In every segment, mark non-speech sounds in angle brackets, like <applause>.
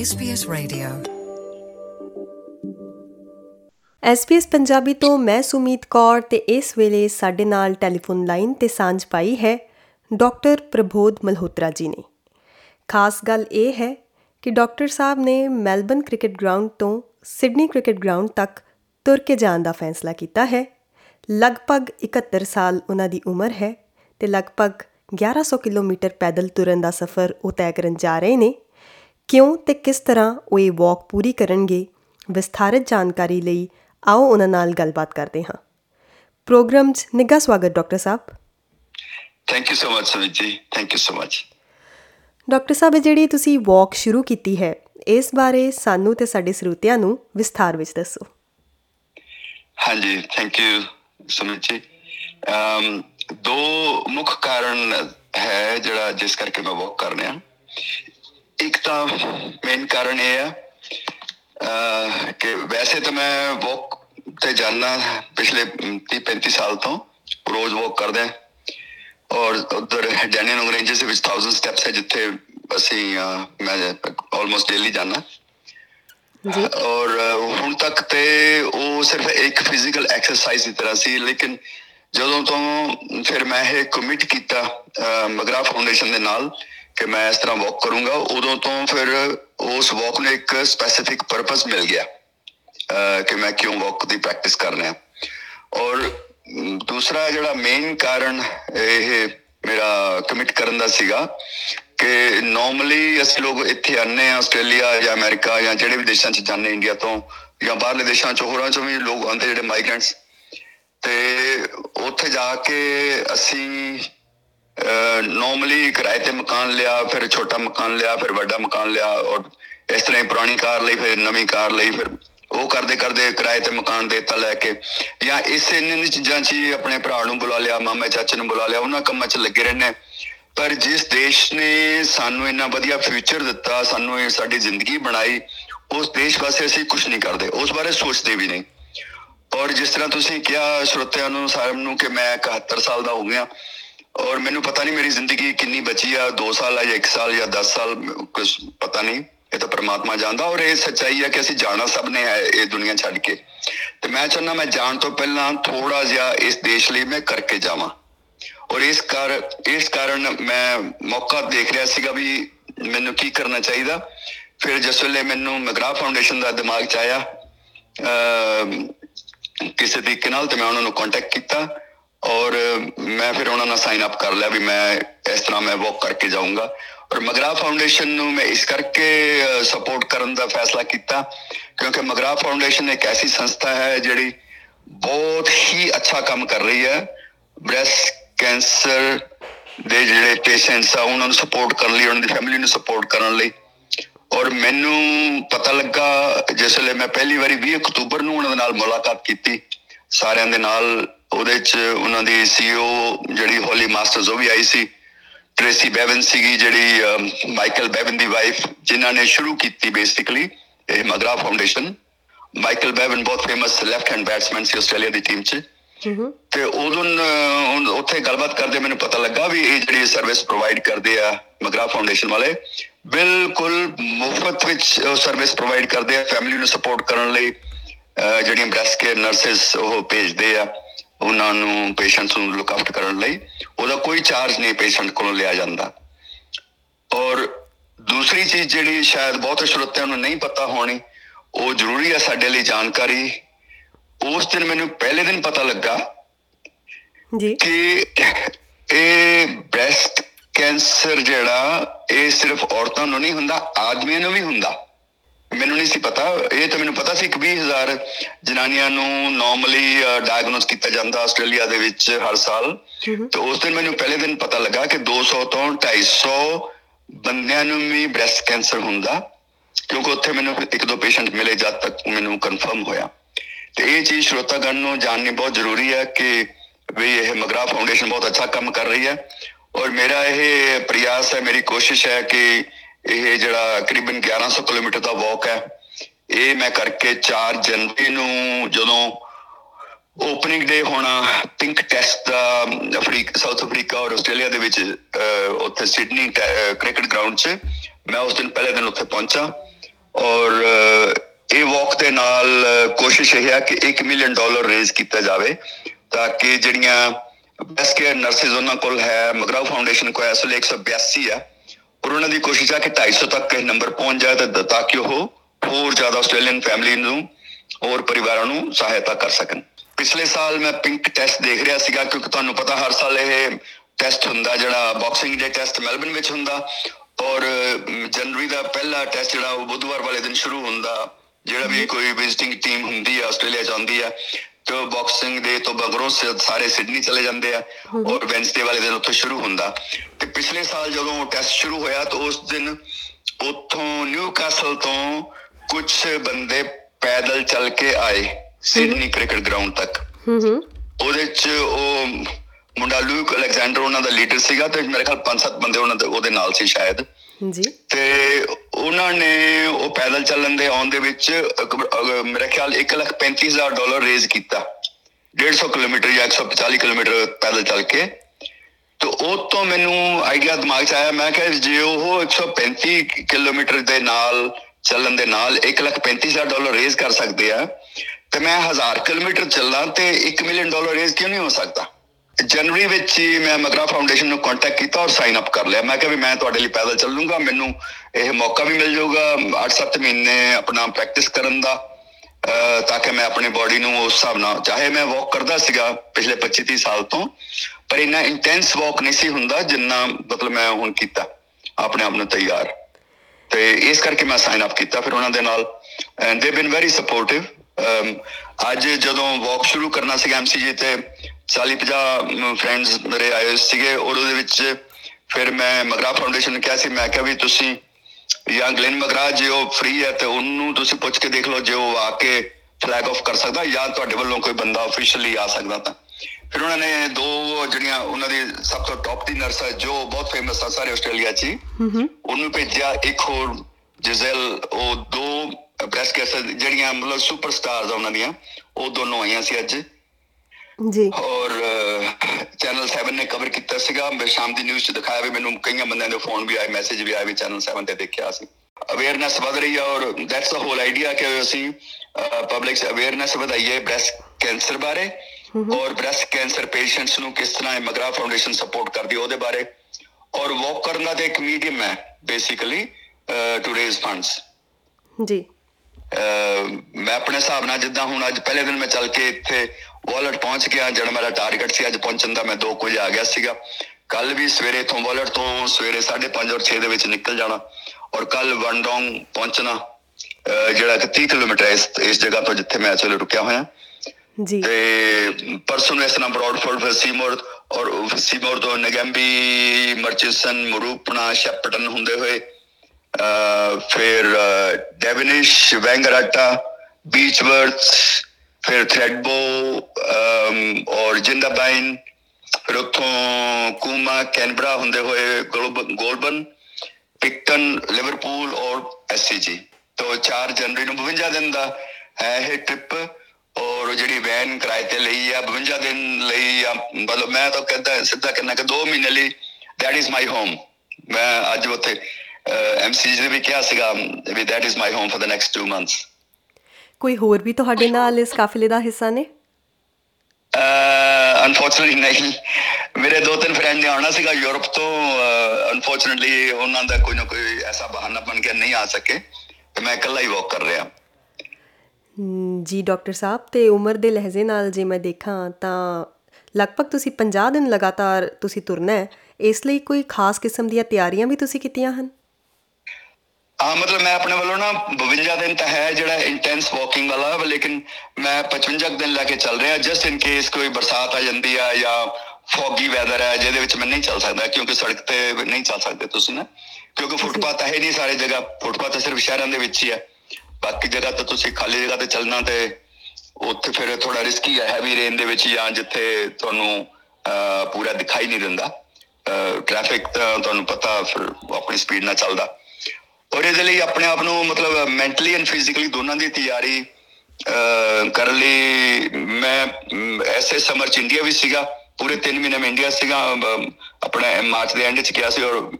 SBS Radio. SBS Punjabi ਤੋਂ ਮੈਂ ਸੁਮੀਤ ਕੌਰ ਤੇ ਇਸ ਵੇਲੇ ਸਾਡੇ ਨਾਲ ਟੈਲੀਫੋਨ ਲਾਈਨ ਤੇ ਸਾਂਝ ਪਾਈ ਹੈ ਡਾਕਟਰ ਪ੍ਰਬੋਧ ਮਲਹੋਤਰਾ ਜੀ ਨੇ। ਖਾਸ ਗੱਲ ਇਹ ਹੈ ਕਿ ਡਾਕਟਰ ਸਾਹਿਬ ਨੇ ਮੈਲਬਨ ਕ੍ਰਿਕਟ ਗਰਾਊਂਡ ਤੋਂ ਸਿਡਨੀ ਕ੍ਰਿਕਟ ਗਰਾਊਂਡ ਤੱਕ ਤੁਰ ਕੇ ਜਾਣ ਦਾ ਫੈਸਲਾ ਕੀਤਾ ਹੈ। ਲਗਭਗ 71 ਸਾਲ ਉਹਨਾਂ ਦੀ ਉਮਰ ਹੈ ਤੇ ਲਗਭਗ 1100 ਕਿਲੋਮੀਟਰ ਪੈਦਲ ਤੁਰਨ ਦਾ ਸਫ਼ਰ ਉਹ ਤੈਅ ਕਰਨ ਜਾ ਰਹੇ ਨੇ। ਕਿਉਂ ਤੇ ਕਿਸ ਤਰ੍ਹਾਂ ਉਹ ਇਹ ਵਾਕ ਪੂਰੀ ਕਰਨਗੇ ਵਿਸਥਾਰਿਤ ਜਾਣਕਾਰੀ ਲਈ ਆਓ ਉਹਨਾਂ ਨਾਲ ਗੱਲਬਾਤ ਕਰਦੇ ਹਾਂ। ਪ੍ਰੋਗਰਾਮ 'ਚ ਨਿੱਘਾ ਸਵਾਗਤ doctor Sahib. Thank you so much Sumit ji. Thank you so much doctor ਸਾਹਿਬ ਜਿਹੜੀ ਤੁਸੀਂ ਵਾਕ ਸ਼ੁਰੂ ਕੀਤੀ ਹੈ ਇਸ ਬਾਰੇ ਸਾਨੂੰ ਤੇ ਸਾਡੇ ਸਰੋਤਿਆਂ ਨੂੰ ਵਿਸਥਾਰ ਵਿੱਚ ਦੱਸੋ। ਹਾਂਜੀ ਥੈਂਕ ਯੂ ਸੁਮਿਤ ਜੀ। ਅਮ ਦੋ ਮੁੱਖ ਕਾਰਨ ਹੈ ਜਿਹੜਾ ਜਿਸ ਕਰਕੇ ਮੈਂ ਵਾਕ ਕਰ ਰਿਹਾ। ਇੱਕ ਤਾਂ ਮੇਨ ਕਾਰਨ ਇਹ ਅਹ ਕਿ ਵੈਸੇ ਤਾਂ ਮੈਂ ਵਾਕ ਤੇ ਜਾਣਾ ਪਿਛਲੇ 30 35 ਸਾਲ ਤੋਂ ਰੋਜ਼ ਵਾਕ ਕਰਦਾ। ਔਰ ਉਧਰ ਡੈਨੀਅਨ ਰੇਂਜਸ ਵਿੱਚ 1000 ਸਟੈਪਸ ਹੈ ਜਿੱਥੇ ਅਸੀਂ ਮੈਂ ਆਲਮੋਸਟ ਡੇਲੀ ਜਾਣਾ ਜੀ। ਔਰ ਹੁਣ ਤੱਕ ਤੇ ਉਹ ਸਿਰਫ ਇੱਕ ਫਿਜ਼ੀਕਲ ਐਕਸਰਸਾਈਜ਼ ਦੀ ਤਰ੍ਹਾਂ ਸੀ ਲੇਕਿਨ ਜਦੋਂ ਤੋਂ ਫਿਰ ਮੈਂ ਇਹ ਕਮਿਟ ਕੀਤਾ ਮਗਰਾ ਫਾਊਂਡੇਸ਼ਨ ਦੇ ਨਾਲ ਕਿ ਮੈਂ ਇਸ ਤਰ੍ਹਾਂ ਵਾਕ ਕਰੂੰਗਾ ਉਦੋਂ ਤੋਂ ਫਿਰ ਉਸ ਵਾਕ ਨੂੰ ਇੱਕ ਸਪੈਸੀਫਿਕ ਪਰਪਸ ਮਿਲ ਗਿਆ ਅਹ, ਕਿ ਮੈਂ ਕਿਉਂ ਵਾਕ ਦੀ ਪ੍ਰੈਕਟਿਸ ਕਰ ਰਿਹਾ। ਔਰ ਅਮ, ਦੂਸਰਾ ਜਿਹੜਾ ਮੇਨ ਕਾਰਨ ਇਹ ਮੇਰਾ ਕਮਿਟ ਕਰਨ ਦਾ ਸੀਗਾ ਕਿ ਨਾਰਮਲੀ ਅਸੀਂ ਲੋਕ ਇੱਥੇ ਆਨੇ ਆ ਆਸਟ੍ਰੇਲੀਆ ਜਾਂ ਅਮਰੀਕਾ ਜਾਂ ਜਿਹੜੇ ਵੀ ਦੇਸ਼ਾਂ 'ਚ ਜਾਂਦੇ ਇੰਡੀਆ ਤੋਂ ਜਾਂ ਬਾਹਰਲੇ ਦੇਸ਼ਾਂ 'ਚ ਹੋਰਾਂ 'ਚੋਂ ਵੀ ਲੋਕ ਆਉਂਦੇ ਜਿਹੜੇ ਮਾਈਗ੍ਰੈਂਟਸ ਤੇ ਉੱਥੇ ਜਾ ਕੇ ਅਸੀਂ ਨਾਰਮਲੀ ਕਿਰਾਏ ਤੇ ਮਕਾਨ ਲਿਆ, ਫਿਰ ਛੋਟਾ ਮਕਾਨ ਲਿਆ, ਫਿਰ ਵੱਡਾ ਮਕਾਨ ਲਿਆ ਔਰ ਇਸ ਤਰ੍ਹਾਂ ਹੀ ਪੁਰਾਣੀ ਕਾਰ ਲਈ, ਫਿਰ ਨਵੀਂ ਕਾਰ ਲਈ, ਫਿਰ ਉਹ ਕਰਦੇ ਕਰਦੇ ਕਿਰਾਏ ਤੇ ਮਕਾਨ ਦੇਤਾ ਲੈ ਕੇ ਜਾਂ ਇਸ ਇੰਨੇ ਚੀਜ਼ਾਂ 'ਚ ਹੀ ਆਪਣੇ ਭਰਾ ਨੂੰ ਬੁਲਾ ਲਿਆ, ਮਾਮੇ ਚਾਚੇ ਨੂੰ ਬੁਲਾ ਲਿਆ, ਉਹਨਾਂ ਕੰਮਾਂ 'ਚ ਲੱਗੇ ਰਹਿੰਦੇ ਪਰ ਜਿਸ ਦੇਸ਼ ਨੇ ਸਾਨੂੰ ਇੰਨਾ ਵਧੀਆ ਫਿਊਚਰ ਦਿੱਤਾ, ਸਾਨੂੰ ਇਹ ਸਾਡੀ ਜ਼ਿੰਦਗੀ ਬਣਾਈ, ਉਸ ਦੇਸ਼ ਵਾਸਤੇ ਅਸੀਂ ਕੁਝ ਨਹੀਂ ਕਰਦੇ, ਉਸ ਬਾਰੇ ਸੋਚਦੇ ਵੀ ਨਹੀਂ। ਔਰ ਜਿਸ ਤਰ੍ਹਾਂ ਤੁਸੀਂ ਕਿਹਾ ਸਰੋਤਿਆਂ ਨੂੰ, ਸਾਰਿਆਂ ਨੂੰ ਕਿ ਮੈਂ 71 ਸਾਲ ਦਾ ਹੋ ਗਿਆ ਔਰ ਮੈਨੂੰ ਪਤਾ ਨਹੀਂ ਮੇਰੀ ਜ਼ਿੰਦਗੀ ਕਿੰਨੀ ਬਚੀ ਆ 2 ਸਾਲ ਆ ਜਾਂ 1 ਸਾਲ ਜਾਂ 10 ਸਾਲ ਕੁਝ ਪਤਾ ਨਹੀਂ। ਇਹ ਤਾਂ ਪ੍ਰਮਾਤਮਾ ਜਾਣਦਾ ਔਰ ਇਹ ਸੱਚਾਈ ਹੈ ਕਿ ਅਸੀਂ ਜਾਣਾ ਸਭ ਨੇ ਹੈ ਇਹ ਦੁਨੀਆ ਛੱਡ ਕੇ। ਤੇ ਮੈਂ ਚਾਹੁੰਦਾ ਮੈਂ ਜਾਣ ਤੋਂ ਪਹਿਲਾਂ ਥੋੜਾ ਜਿਹਾ ਇਸ ਦੇਸ਼ ਲਈ ਮੈਂ ਕਰਕੇ ਜਾਵਾਂ। ਔਰ ਇਸ ਕਰ, ਇਸ ਕਾਰਨ ਮੈਂ ਮੌਕਾ ਦੇਖ ਰਿਹਾ ਸੀਗਾ ਵੀ ਮੈਨੂੰ ਕੀ ਕਰਨਾ ਚਾਹੀਦਾ। ਫਿਰ ਜਿਸ ਵੇਲੇ ਮੈਨੂੰ ਮਗਰਾ ਫਾਊਂਡੇਸ਼ਨ ਦਾ ਦਿਮਾਗ ਚ ਆਇਆ, ਅਹ, ਕਿਸੇ ਤਰੀਕੇ ਨਾਲ ਤੇ ਮੈਂ ਉਹਨਾਂ ਨੂੰ ਕੰਟੈਕਟ ਕੀਤਾ। ਔਰ ਮੈਂ ਫਿਰ ਉਹਨਾਂ ਨਾਲ ਸਾਈਨ ਅਪ ਕਰ ਲਿਆ ਵੀ ਮੈਂ ਇਸ ਤਰ੍ਹਾਂ ਮੈਂ ਵਾਕ ਕਰਕੇ ਜਾਊਂਗਾ। ਔਰ ਮਗਰਾ ਫਾਊਂਡੇਸ਼ਨ ਨੂੰ ਮੈਂ ਇਸ ਕਰਕੇ ਸਪੋਰਟ ਕਰਨ ਦਾ ਫੈਸਲਾ ਕੀਤਾ ਕਿਉਂਕਿ ਮਗਰਾ ਫਾਊਂਡੇਸ਼ਨ ਇੱਕ ਐਸੀ ਸੰਸਥਾ ਹੈ ਜਿਹੜੀ ਬਹੁਤ ਹੀ ਅੱਛਾ ਕੰਮ ਕਰ ਰਹੀ ਹੈ। ਬ੍ਰੈਸਟ ਕੈਂਸਰ ਦੇ ਜਿਹੜੇ ਪੇਸ਼ੈਂਟਸ ਆ, ਉਹਨਾਂ ਨੂੰ ਸਪੋਰਟ ਕਰਨ ਲਈ, ਉਹਨਾਂ ਦੀ ਫੈਮਿਲੀ ਨੂੰ ਸਪੋਰਟ ਕਰਨ ਲਈ। ਔਰ ਮੈਨੂੰ ਪਤਾ ਲੱਗਾ, ਜਿਸ ਵੇਲੇ ਮੈਂ ਪਹਿਲੀ ਵਾਰੀ 20 ਅਕਤੂਬਰ ਨੂੰ ਉਹਨਾਂ ਦੇ ਨਾਲ ਮੁਲਾਕਾਤ ਕੀਤੀ, ਸਾਰਿਆਂ ਦੇ ਨਾਲ ਉਹਦੇ ਚ ਉਹਨਾਂ ਦੀ ਸੀਈਓ ਜਿਹੜੀ ਹੋਲੀ ਮਾਸਟਰਸ ਉਹ ਵੀ ਆਈ ਸੀ। ਟ੍ਰੇਸੀ ਬੈਵਨ ਸੀਗੀ ਜਿਹੜੀ ਮਾਈਕਲ ਬੈਵਨ ਦੀ ਵਾਈਫ ਜਿਨ੍ਹਾਂ ਨੇ ਸ਼ੁਰੂ ਕੀਤੀ ਬੇਸਿਕਲੀ ਇਹ ਮਗਰਾ ਫਾਊਂਡੇਸ਼ਨ ਮਾਈਕਲ ਬੈਵਨ ਬਹੁਤ ਫੇਮਸ ਲੈਫਟ ਹੈਂਡ ਬੈਟਸਮੈਨ ਸੀ ਆਸਟ੍ਰੇਲੀਆ ਦੀ ਟੀਮ 'ਚ। ਤੇ ਉਦੋਂ ਉੱਥੇ ਗੱਲਬਾਤ ਕਰਦੇ ਮੈਨੂੰ ਪਤਾ ਲੱਗਾ ਵੀ ਇਹ ਜਿਹੜੀ ਸਰਵਿਸ ਪ੍ਰੋਵਾਈਡ ਕਰਦੇ ਆ ਮਗਰਾ ਫਾਊਂਡੇਸ਼ਨ ਵਾਲੇ ਬਿਲਕੁਲ ਮੁਫਤ ਵਿੱਚ ਸਰਵਿਸ ਪ੍ਰੋਵਾਈਡ ਕਰਦੇ ਆ ਫੈਮਿਲੀ ਨੂੰ ਸਪੋਰਟ ਕਰਨ ਲਈ ਜਿਹੜੀਆਂ ਬ੍ਰੈਸਟ ਕੇਅਰ ਨਰਸਿਸ ਉਹ ਭੇਜਦੇ ਆ। ਉਹਨਾਂ ਨੂੰ ਪੇਸ਼ੈਂਟਸ ਨੂੰ ਲੁੱਕ ਆਫਟ ਕਰਨ ਲਈ ਉਹਦਾ ਕੋਈ ਚਾਰਜ ਨਹੀਂ ਪੇਸ਼ੈਂਟ ਕੋਲੋਂ ਲਿਆ ਜਾਂਦਾ। ਔਰ ਦੂਸਰੀ ਚੀਜ਼ ਜਿਹੜੀ ਸ਼ਾਇਦ ਬਹੁਤ ਸਰੋਤਿਆਂ ਨੂੰ ਨਹੀਂ ਪਤਾ ਹੋਣੀ ਉਹ ਜ਼ਰੂਰੀ ਹੈ ਸਾਡੇ ਲਈ ਜਾਣਕਾਰੀ। ਉਸ ਦਿਨ ਮੈਨੂੰ ਪਹਿਲੇ ਦਿਨ ਪਤਾ ਲੱਗਾ ਜੀ। ਕਿ ਇਹ ਬ੍ਰੈਸਟ ਕੈਂਸਰ ਜਿਹੜਾ ਇਹ ਸਿਰਫ ਔਰਤਾਂ ਨੂੰ ਨਹੀਂ ਹੁੰਦਾ ਆਦਮੀਆਂ ਨੂੰ ਵੀ ਹੁੰਦਾ। ਮੈਨੂੰ ਨਹੀਂ ਸੀ ਪਤਾ। ਇਹ ਤਾਂ ਮੈਨੂੰ ਪਤਾ ਸੀ ਕਿ 20000 ਜਨਾਨੀਆਂ ਨੂੰ ਨਾਰਮਲੀ ਡਾਇਗਨੋਸ ਕੀਤਾ ਜਾਂਦਾ ਆਸਟ੍ਰੇਲੀਆ ਦੇ ਵਿੱਚ ਹਰ ਸਾਲ। ਤੇ ਉਸ ਦਿਨ ਮੈਨੂੰ ਪਹਿਲੇ ਦਿਨ ਪਤਾ ਲੱਗਾ ਕਿ 200 ਤੋਂ 250 ਬੰਦਿਆਂ ਨੂੰ ਵੀ ਬ੍ਰੈਸਟ ਕੈਂਸਰ ਹੁੰਦਾ ਕਿਉਂਕਿ ਉੱਥੇ ਮੈਨੂੰ ਇੱਕ ਦੋ ਪੇਸ਼ੈਂਟ ਮਿਲੇ ਜਦ ਤੱਕ ਮੈਨੂੰ ਕਨਫਰਮ ਹੋਇਆ। ਤੇ ਇਹ ਚੀਜ਼ ਸ਼ਰੋਤਾਗਣ ਨੂੰ ਜਾਣਨੀ ਬਹੁਤ ਜ਼ਰੂਰੀ ਹੈ ਕਿ ਵੀ ਇਹ ਮਗਰਾ ਫਾਊਂਡੇਸ਼ਨ ਬਹੁਤ ਅੱਛਾ ਕੰਮ ਕਰ ਰਹੀ ਹੈ। ਔਰ ਮੇਰਾ ਇਹ ਪ੍ਰਯਾਸ ਹੈ ਮੇਰੀ ਕੋਸ਼ਿਸ਼ ਹੈ ਕਿ ਇਹ ਜਿਹੜਾ ਕਰੀਬਨ 1100 ਕਿਲੋਮੀਟਰ ਦਾ ਵਾਕ ਹੈ। ਇਹ ਮੈਂ ਕਰਕੇ 4 ਜਨਵਰੀ ਨੂੰ ਜਦੋਂ ਓਪਨਿੰਗ ਡੇ ਹੋਣਾ ਪਿੰਕ ਟੈਸਟ ਦਾ ਅਫਰੀਕਾ ਸਾਊਥ ਅਫਰੀਕਾ ਔਰ ਆਸਟ੍ਰੇਲੀਆ ਦੇ ਵਿੱਚ ਅਹ, ਉੱਥੇ ਸਿਡਨੀ ਕ੍ਰਿਕਟ ਗਰਾਊਂਡ 'ਚ ਮੈਂ ਉਸ ਦਿਨ ਪਹਿਲੇ ਦਿਨ ਉੱਥੇ ਪਹੁੰਚਾ। ਔਰ ਇਹ ਵਾਕ ਦੇ ਨਾਲ ਕੋਸ਼ਿਸ਼ ਇਹ ਹੈ ਕਿ 1 ਮਿਲੀਅਨ ਡਾਲਰ ਰੇਜ਼ ਕੀਤਾ ਜਾਵੇ ਤਾਂ ਕਿ ਜਿਹੜੀਆਂ ਬੈਸਟ ਕੇਅਰ ਨਰਸਿਸ ਉਹਨਾਂ ਕੋਲ ਹੈ ਮਗਰਾਉ ਫਾਊਂਡੇਸ਼ਨ ਕੋਲ ਐਸਲ 182 ਆ ਔਰ ਉਹਨਾਂ ਦੀ ਕੋਸ਼ਿਸ਼ ਹੈ ਕਿ 250 ਤੱਕ ਇਹ ਨੰਬਰ ਪਹੁੰਚ ਜਾਏ ਤਾਂ ਤਾਂ ਕਿ ਉਹ ਹੋਰ ਜ਼ਿਆਦਾ ਆਸਟ੍ਰੇਲੀਅਨ ਫੈਮਿਲੀ ਨੂੰ ਹੋਰ ਪਰਿਵਾਰਾਂ ਨੂੰ ਸਹਾਇਤਾ ਕਰ ਸਕਣ। ਪਿਛਲੇ ਸਾਲ ਮੈਂ ਪਿੰਕ ਟੈਸਟ ਦੇਖ ਰਿਹਾ ਸੀਗਾ ਕਿਉਂਕਿ ਤੁਹਾਨੂੰ ਪਤਾ ਹਰ ਸਾਲ ਇਹ ਟੈਸਟ ਹੁੰਦਾ ਜਿਹੜਾ ਬਾਕਸਿੰਗ ਡੇ ਟੈਸਟ ਮੈਲਬਨ ਵਿੱਚ ਹੁੰਦਾ ਔਰ ਜਨਵਰੀ ਦਾ ਪਹਿਲਾ ਟੈਸਟ ਜਿਹੜਾ ਉਹ ਬੁੱਧਵਾਰ ਵਾਲੇ ਦਿਨ ਸ਼ੁਰੂ ਹੁੰਦਾ ਜਿਹੜਾ ਵੀ ਕੋਈ ਵਿਜ਼ਿਟਿੰਗ ਟੀਮ ਹੁੰਦੀ ਹੈ ਆਸਟ੍ਰੇਲੀਆ ਚ ਆਉਂਦੀ ਤੇ ਬਾਕਸਿੰਗ ਦੇ ਤੋਂ ਬਗਰੋਂ ਸਾਰੇ ਸਿਡਨੀ ਚਲੇ ਜਾਂਦੇ ਆ ਔਰ ਵੈਂਸਡੇ ਵਾਲੇ ਦਿਨ ਉੱਥੇ ਸ਼ੁਰੂ ਹੁੰਦਾ। ਤੇ ਪਿਛਲੇ ਸਾਲ ਜਦੋਂ ਟੈਸਟ ਸ਼ੁਰੂ ਹੋਇਆ ਤਾਂ ਉਸ ਦਿਨ ਉੱਥੋਂ ਨਿਊਕਾਸਲ ਤੋਂ ਕੁਝ ਬੰਦੇ ਪੈਦਲ ਚੱਲ ਕੇ ਆਏ ਸਿਡਨੀ ਕ੍ਰਿਕਟ ਗਰਾਊਂਡ ਤੱਕ। ਹੂੰ ਹੂੰ। ਉਹਦੇ ਚ ਉਹ ਮੁੰਡਾ ਲੂਕ ਅਲੈਗਜ਼ੈਂਡਰ ਉਹਨਾਂ ਦਾ ਲੀਡਰ ਸੀਗਾ ਤੇ ਮੇਰੇ ਖਿਆਲ ਪੰਜ ਸੱਤ ਬੰਦੇ ਉਹਨਾਂ ਦੇ ਉਹਦੇ ਨਾਲ ਸੀ ਸ਼ਾਇਦ। ਜੀ ਤੇ ਉਹਨਾਂ ਨੇ ਉਹ ਪੈਦਲ ਚੱਲਣ ਦੇ ਆਉਣ ਦੇ ਵਿੱਚ ਮੇਰੇ ਖਿਆਲ 135000 ਡਾਲਰ ਰੇਜ਼ ਕੀਤਾ। 150 ਕਿਲੋਮੀਟਰ ਜਾਂ 140 ਕਿਲੋਮੀਟਰ ਪੈਦਲ ਚੱਲ ਕੇ। ਤੇ ਉਹ ਤੋਂ ਮੈਨੂੰ ਆਈਡੀਆ ਦਿਮਾਗ 'ਚ ਆਇਆ, ਮੈਂ ਕਿਹਾ ਜੇ ਉਹ 135 ਕਿਲੋਮੀਟਰ ਦੇ ਨਾਲ, ਚੱਲਣ ਦੇ ਨਾਲ 135000 ਡਾਲਰ ਰੇਜ਼ ਕਰ ਸਕਦੇ ਆ, ਤੇ ਮੈਂ 1000 ਕਿਲੋਮੀਟਰ ਚੱਲਾਂ ਤੇ 1 ਮਿਲੀਅਨ ਡਾਲਰ ਰੇਜ਼ ਕਿਉਂ ਨਹੀਂ ਹੋ ਸਕਦਾ? ਜਨਵਰੀ ਵਿੱਚ ਹੀ ਮੈਂ ਮਗਰਾ ਫਾਊਂਡੇਸ਼ਨ ਨੂੰ ਕੰਟੈਕਟ ਕੀਤਾ ਔਰ ਸਾਈਨ ਅਪ ਕਰ ਲਿਆ। ਮੈਂ ਕਿਹਾ ਵੀ ਮੈਂ ਤੁਹਾਡੇ ਲਈ ਪੈਦਲ ਚੱਲੂੰਗਾ ਮੈਨੂੰ ਇਹ ਮੌਕਾ ਵੀ ਮਿਲ ਜਾਊਗਾ 8-7 ਮਹੀਨੇ ਆਪਣਾ ਪ੍ਰੈਕਟਿਸ ਕਰਨ ਦਾ ਤਾਂ ਕਿ ਮੈਂ ਆਪਣੀ ਬਾਡੀ ਨੂੰ ਉਸ ਹਿਸਾਬ ਨਾਲ, ਚਾਹੇ ਮੈਂ ਵਾਕ ਕਰਦਾ ਸੀਗਾ ਪਿਛਲੇ 25-30 ਸਾਲ ਤੋਂ, ਪਰ ਇੰਨਾ ਇੰਟੈਂਸ ਵਾਕ ਨਹੀਂ ਸੀ ਹੁੰਦਾ ਜਿੰਨਾ ਮਤਲਬ ਮੈਂ ਹੁਣ ਕੀਤਾ, ਆਪਣੇ ਆਪ ਨੂੰ ਤਿਆਰ। ਤੇ ਇਸ ਕਰਕੇ ਮੈਂ ਸਾਈਨ ਅਪ ਕੀਤਾ ਫਿਰ ਉਹਨਾਂ ਦੇ ਨਾਲ। ਐਂਡ ਦੇ ਬੀਨ ਵੈਰੀ ਸਪੋਰਟਿਵ ਅੱਜ ਜਦੋਂ ਵਾਕ ਸ਼ੁਰੂ ਕਰਨਾ ਸੀ ਐਮਸੀਜੀ ਤੇ 40 50 ਫਰੈਂਡਸ ਮੇਰੇ ਆਏ ਸੀਗੇ ਔਰ ਉਹਦੇ ਵਿੱਚ ਫਿਰ ਮੈਂ ਮਗਰਾ ਫਾਊਂਡੇਸ਼ਨ ਨੂੰ ਕਿਹਾ ਸੀ ਮੈਂ ਕਿਹਾ ਵੀ ਤੁਸੀਂ ਜਾਂ ਗਲੈਨ ਮਗਰਾ ਜੇ ਉਹ ਫ੍ਰੀ ਹੈ ਤੇ ਉਹਨੂੰ ਤੁਸੀਂ ਪੁੱਛ ਕੇ ਦੇਖ ਲਓ ਜੇ ਉਹ ਆ ਕੇ ਫਲੈਗ ਆਫ ਕਰ ਸਕਦਾ ਜਾਂ ਤੁਹਾਡੇ ਵੱਲੋਂ ਕੋਈ ਬੰਦਾ ਅਫੀਸ਼ੀਅਲੀ ਆ ਸਕਦਾ ਤਾਂ। ਫਿਰ ਉਹਨਾਂ ਨੇ ਦੋ ਜਿਹੜੀਆਂ ਉਹਨਾਂ ਦੀ ਸਭ ਤੋਂ ਟੌਪ ਦੀ ਨਰਸ ਹੈ ਜੋ ਬਹੁਤ ਫੇਮਸ ਆ ਸਾਰੇ ਆਸਟ੍ਰੇਲੀਆ 'ਚ ਉਹਨੂੰ ਭੇਜਿਆ ਇੱਕ ਹੋਰ ਜਿਜ਼ਲ ਉਹ ਦੋ ਬ੍ਰੈਸਟ ਕੈਂਸਰ ਜਿਹੜੀਆਂ ਮਤਲਬ ਸੁਪਰਸਟਾਰਸ ਆ ਉਹਨਾਂ ਦੀਆਂ ਉਹ ਦੋਨੋਂ ਆਈਆਂ ਸੀ ਅੱਜ। ਜੀ। ਔਰ ਚੈਨਲ 7 ਨੇ ਕਵਰ ਕੀਤਾ ਸੀਗਾ। ਮੈਂ ਸ਼ਾਮ ਦੀ ਨਿਊਜ਼ 'ਚ ਦਿਖਾਇਆ ਵੀ ਮੈਨੂੰ ਕਈਆਂ ਬੰਦਿਆਂ ਦੇ ਫੋਨ ਵੀ ਆਏ ਮੈਸੇਜ ਵੀ ਆਏ ਵੀ ਚੈਨਲ 7 ਤੇ ਦੇਖਿਆ ਸੀ ਅਵੇਅਰਨੈਸ ਵਧ ਰਹੀ ਹੈ ਔਰ ਦੈਟਸ ਦਾ ਹੋਲ ਆਈਡੀਆ ਕਿ ਅਸੀਂ ਪਬਲਿਕ ਸੇ ਅਵੇਅਰਨੈਸ ਵਧਾਈਏ ਬ੍ਰੈਸਟ ਕੈਂਸਰ ਬਾਰੇ। ਔਰ ਬ੍ਰੈਸਟ ਕੈਂਸਰ ਪੇਸ਼ੈਂਟਸ ਨੂੰ ਕਿਸ ਤਰ੍ਹਾਂ ਇਹ ਮਗਰਾ ਫਾਊਂਡੇਸ਼ਨ ਸਪੋਰਟ ਕਰਦੀ ਉਹਦੇ ਬਾਰੇ। ਔਰ ਵਾਕ ਕਰਨ ਦਾ ਤੇ ਇੱਕ ਮੀਡੀਅਮ ਹੈ ਬੇਸਿਕਲੀ ਟੂ ਰੇਜ਼ ਫੰਡਸ ਜੀ। ਮੈਂ ਆਪਣੇ ਹਿਸਾਬ ਨਾਲ ਜਿੱਦਾਂ ਹੁਣ ਅੱਜ ਪਹਿਲੇ ਦਿਨ ਮੈਂ ਚੱਲ ਕੇ ਇੱਥੇ ਵਾਲਟ ਪਹੁੰਚ ਗਿਆ ਜਿਹੜਾ ਮੇਰਾ ਟਾਰਗੇਟ ਸੀ ਅੱਜ ਪਹੁੰਚਣ ਦਾ ਮੈਂ 2 ਵਜੇ ਆ ਗਿਆ ਸੀਗਾ। ਕੱਲ ਵੀ ਸਵੇਰੇ ਤੋਂ ਵਾਲਟ ਤੋਂ ਸਵੇਰੇ 5:30 ਔਰ 6 ਦੇ ਵਿੱਚ ਨਿਕਲ ਜਾਣਾ ਔਰ ਕੱਲ ਵਨਡੋਂਗ ਪਹੁੰਚਣਾ ਜਿਹੜਾ ਕਿ 30 ਕਿਲੋਮੀਟਰ ਇਸ ਇਸ ਜਗ੍ਹਾ ਤੋਂ ਜਿੱਥੇ ਮੈਂ ਅਸਲ ਰੁਕਿਆ ਹੋਇਆ। ਜੀ। ਤੇ ਪਰਸੋਂ ਨੂੰ ਇਸ ਤਰ੍ਹਾਂ ਬ੍ਰੌਡਫੋਰਡ ਫਿਰ ਸੀਮੋਰ ਔਰ ਸੀਮੋਰ ਤੋਂ ਨਗੰਬੀ ਮਰਚਿਸਨ ਮਰੂਪਨਾ ਸ਼ੈਪਟਨ ਹੁੰਦੇ ਹੋਏ ਫਿਰ ਡੈਵਿਨਿਸ਼ ਵੈਂਗਰਾਟਾ ਬੀਚ ਵਰਥ ਫਿਰ ਥ੍ਰੈਡਬੋ ਔਰ ਜਿੰਦਾਬਾਈਨ ਫਿਰ ਉਥੋਂ ਕੂਮਾ ਕੈਨਬਰਾ ਹੁੰਦੇ ਹੋਏ ਗੋਲਬਨ ਪਿਕਟਨ ਲਿਵਰਪੂਲ ਔਰ ਐਸਸੀਜੀ ਤੋਂ 4 ਜਨਵਰੀ ਨੂੰ 52 ਦਿਨ ਦਾ ਹੈ ਇਹ ਟ੍ਰਿਪ ਔਰ ਜਿਹੜੀ ਵੈਨ ਕਿਰਾਏ ਤੇ ਲਈ ਆ 52 ਦਿਨ ਲਈ ਆ, ਮਤਲਬ ਮੈਂ ਤਾਂ ਕਹਿੰਦਾ ਸਿੱਧਾ ਕਹਿੰਦਾ ਕਿ 2 ਮਹੀਨੇ ਲਈ ਦੈਟ ਇਜ਼ ਮਾਈ ਹੋਮ ਮੈਂ ਅੱਜ ਉੱਥੇ ਐਮਸੀਜੀ ਨੇ ਵੀ ਕਿਹਾ ਸੀਗਾ ਵੀ that is my home for the next 2 months ਕੋਈ ਹੋਰ ਵੀ ਤੁਹਾਡੇ ਨਾਲ ਇਸ ਕਾਫਲੇ ਦਾ ਹਿੱਸਾ ਨੇ? ਅਨਫੋਰਚੂਨਟਲੀ ਨਹੀਂ। ਮੇਰੇ ਦੋ ਤਿੰਨ ਫਰੈਂਡ ਨੇ ਆਉਣਾ ਸੀਗਾ ਯੂਰਪ ਤੋਂ ਅਨਫੋਰਚੂਨਟਲੀ ਉਹਨਾਂ ਦਾ ਕੋਈ ਨਾ ਕੋਈ ਐਸਾ ਬਹਾਨਾ ਬਣ ਕੇ ਨਹੀਂ ਆ ਸਕੇ ਤੇ ਮੈਂ ਇਕੱਲਾ ਹੀ ਵਾਕ ਕਰ ਰਿਹਾ। ਜੀ ਡਾਕਟਰ ਸਾਹਿਬ ਤੇ ਉਮਰ ਦੇ ਲਹਿਜ਼ੇ ਨਾਲ ਜੇ ਮੈਂ ਦੇਖਾਂ ਤਾਂ ਲਗਭਗ ਤੁਸੀਂ 50 ਦਿਨ ਲਗਾਤਾਰ ਤੁਸੀਂ ਤੁਰਨਾ ਹੈ ਇਸ ਲਈ ਕੋਈ ਖਾਸ ਕਿਸਮ ਦੀਆਂ ਤਿਆਰੀਆਂ ਵੀ ਤੁਸੀਂ ਕੀਤੀਆਂ ਹਨ? ਹਾਂ ਮਤਲਬ ਮੈਂ ਆਪਣੇ ਵੱਲੋਂ ਨਾ 52 ਦਿਨ ਤਾਂ ਹੈ ਜਿਹੜਾ ਇੰਟੈਂਸ ਵਾਕਿੰਗ ਵਾਲਾ ਲੇਕਿਨ ਮੈਂ 55 ਦਿਨ ਲੈ ਕੇ ਚੱਲ ਰਿਹਾ ਜਸਟ ਇਨ ਕੇਸ ਕੋਈ ਬਰਸਾਤ ਆ ਜਾਂਦੀ ਆ ਜਾਂ ਫੌਗੀ ਵੈਦਰ ਹੈ ਜਿਹਦੇ ਵਿੱਚ ਮੈਂ ਨਹੀਂ ਚੱਲ ਸਕਦਾ ਕਿਉਂਕਿ ਸੜਕ ਤੇ ਨਹੀਂ ਚੱਲ ਸਕਦੇ ਤੁਸੀਂ ਨਾ। ਕਿਉਂਕਿ ਫੁੱਟਪਾਥ ਹੈ ਨਹੀਂ ਸਾਰੇ ਜਗ੍ਹਾ ਫੁੱਟਪਾਥ ਸਿਰਫ ਸ਼ਹਿਰਾਂ ਦੇ ਵਿੱਚ ਹੀ ਹੈ ਬਾਕੀ ਜਗ੍ਹਾ ਤਾਂ ਤੁਸੀਂ ਖਾਲੀ ਜਗ੍ਹਾ ਤੇ ਚੱਲਣਾ ਤੇ ਉੱਥੇ ਫਿਰ ਥੋੜਾ ਰਿਸਕੀ ਹੈ ਹੈਵੀ ਰੇਨ ਦੇ ਵਿੱਚ ਜਾਂ ਜਿੱਥੇ ਤੁਹਾਨੂੰ ਪੂਰਾ ਦਿਖਾਈ ਨਹੀਂ ਦਿੰਦਾ। ਟ੍ਰੈਫਿਕ ਤਾਂ ਤੁਹਾਨੂੰ ਪਤਾ ਫਿਰ ਆਪਣੀ ਸਪੀਡ ਨਾਲ ਚੱਲਦਾ। ਔਰ ਇਹਦੇ ਲਈ ਆਪਣੇ ਆਪ ਨੂੰ ਮਤਲਬ ਮੈਂਟਲੀ ਐਂਡ ਫਿਜ਼ੀਕਲੀ ਦੋਨਾਂ ਦੀ ਤਿਆਰੀ ਕਰਨ ਲਈ ਮੈਂ ਐਸੇ ਸਮਰ ਚ ਇੰਡੀਆ ਵੀ ਸੀਗਾ ਪੂਰੇ 3 ਮਹੀਨੇ ਮੈਂ ਇੰਡੀਆ ਸੀਗਾ ਆਪਣਾ ਮਾਰਚ ਦੇ ਐਂਡ ਚ ਗਿਆ ਸੀ ਔਰ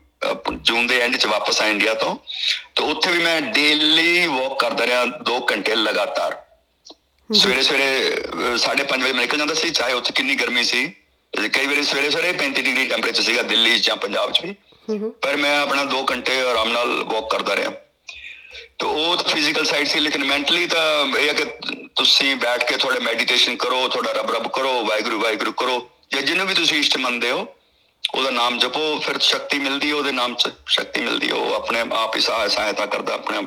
ਜੂਨ ਦੇ ਐਂਡ ਚ ਵਾਪਸ ਆ ਇੰਡੀਆ ਤੋਂ। ਤੇ ਉੱਥੇ ਵੀ ਮੈਂ ਡੇਲੀ ਵਾਕ ਕਰਦਾ ਰਿਹਾ 2 ਘੰਟੇ ਲਗਾਤਾਰ। ਸਵੇਰੇ ਸਵੇਰੇ 5:30 ਵਜੇ ਨਿਕਲ ਜਾਂਦਾ ਸੀ ਚਾਹੇ ਉੱਥੇ ਕਿੰਨੀ ਗਰਮੀ ਸੀ। ਕਈ ਵਾਰੀ ਸਵੇਰੇ ਸਵੇਰੇ 35 ਡਿਗਰੀ ਟੈਂਪਰੇਚਰ ਸੀਗਾ ਦਿੱਲੀ ਜਾਂ ਪੰਜਾਬ 'ਚ ਵੀ। ਪਰ ਮੈਂ ਆਪਣਾ 2 ਘੰਟੇ ਆਰਾਮ ਨਾਲ ਵਾਕ ਕਰਦਾ ਰਿਹਾ। ਤੇ ਉਹ ਫਿਜ਼ੀਕਲ ਸਾਈਡ ਸੀ ਲੇਕਿਨ ਮੈਂਟਲੀ ਤਾਂ ਇਹ ਹੈ ਕਿ ਤੁਸੀਂ ਬੈਠ ਕੇ ਥੋੜੇ ਮੈਡੀਟੇਸ਼ਨ ਕਰੋ ਥੋੜਾ ਰਬ ਰਬ ਕਰੋ ਵਾਹਿਗੁਰੂ ਵਾਹਿਗੁਰੂ ਕਰੋ। ਜਾਂ ਜਿਹਨੂੰ ਵੀ ਤੁਸੀਂ ਇਸ਼ਟ ਮੰਨਦੇ ਹੋ ਉਹਦਾ ਨਾਮ ਜਪੋ ਫਿਰ ਸ਼ਕਤੀ ਮਿਲਦੀ ਹੈ ਉਹਦੇ ਨਾਮ 'ਚ ਸ਼ਕਤੀ ਮਿਲਦੀ ਹੈ ਉਹ ਆਪਣੇ ਆਪ ਹੀ ਸਹਾਇਤਾ ਕਰਦਾ ਆਪਣੇ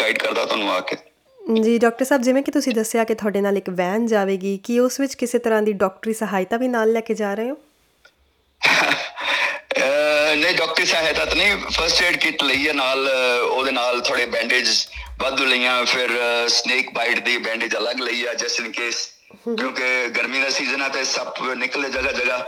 ਗਾਈਡ ਕਰਦਾ ਤੁਹਾਨੂੰ ਆ ਕੇ। ਜੀ ਡਾਕਟਰ ਸਾਹਿਬ ਜਿਵੇਂ ਕਿ ਤੁਸੀਂ ਦੱਸਿਆ ਕਿ ਤੁਹਾਡੇ ਨਾਲ ਇੱਕ ਵੈਨ ਜਾਵੇਗੀ ਕੀ ਉਸ ਵਿੱਚ ਕਿਸੇ ਤਰ੍ਹਾਂ ਦੀ ਡਾਕਟਰੀ ਸਹਾਇਤਾ ਵੀ ਨਾਲ ਲੈ ਕੇ ਜਾ ਰਹੇ ਹੋ? ਨਹੀਂ ਡਾਕਟਰੀ ਸਹਾਇਤਾ ਤਾਂ ਨਹੀਂ ਫਰਸਟ ਏਡ ਕਿਟ ਲਈ ਹੈ ਨਾਲ ਉਹਦੇ ਨਾਲ ਥੋੜੇ ਬੈਂਡੇਜ ਵਾਧੂ ਲਈਆਂ ਫਿਰ ਸਨੇਕ ਬਾਈਟ ਦੀ ਬੈਂਡੇਜ ਅਲੱਗ ਲਈ ਆ ਜਸਟ ਇਨ ਕੇਸ ਕਿਉਂਕਿ ਗਰਮੀ ਦਾ ਸੀਜ਼ਨ ਆ ਤੇ ਸੱਪ ਨਿਕਲੇ ਜਗਾ ਜਗਾ